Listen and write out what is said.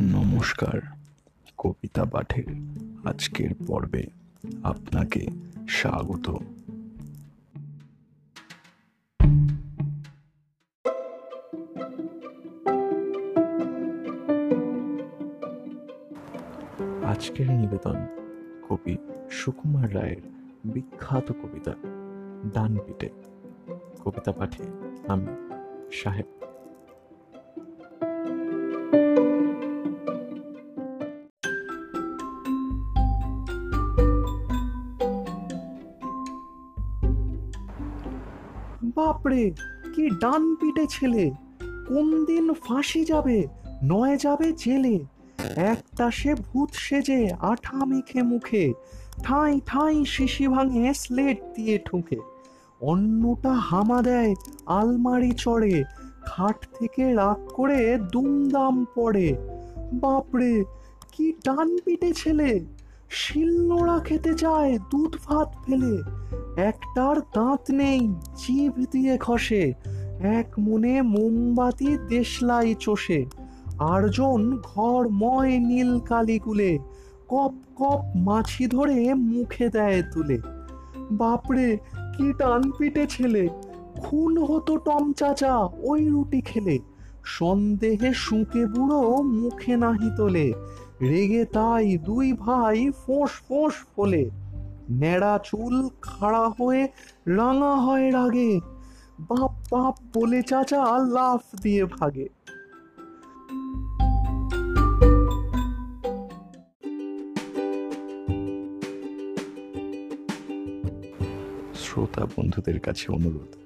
নমস্কার, কবিতা পাঠের আজকের পর্বে আপনাকে স্বাগত। আজকের নিবেদন কবি সুকুমার রায়ের বিখ্যাত কবিতা ডান পিটে কবিতা পাঠে আমি সাহেব বাপরে, কি ডান পিটে ছেলে। কোন দিন ফাঁসি যাবে, নয় যাবে জেলে। একটা সে ভূত সেজে আঠা মেখে মুখে, ঠাঁই ঠাঁই শিশি ভাঙে স্লেট দিয়ে ঠুকে। অন্যটা হামা দেয়, আলমারি চড়ে, খাট থেকে রাগ করে দুমদাম পড়ে। বাপরে, কি ডান পিটে ছেলে। শিলনোড়া খেতে যায়, দুধ ভাত ফেলে। একটার দাঁত নেই জিভ দিয়ে খসে এক মনে মোমবাতি দেশলাই চষে। আরজন ঘর ময় নীল কালিগুলে কপ কপ মাছি ধরে মুখে দেয় তুলে। বাপরে, কি টান পিটে ছেলে। খুন হতো টম চাচা, ওই রুটি খেলে। সন্দেহে শুকে বুড়ো মুখে নাহি তোলে। রেগে তাই দুই ভাই ফোঁস ফোঁস ফোলে। ন্যাড়া চুল খাড়া হয়ে রাঙা হয় রাগে। বাপ বাপ বলে চাচা লাফ দিয়ে ভাগে। শ্রোতা বন্ধুদের কাছে অনুরোধ।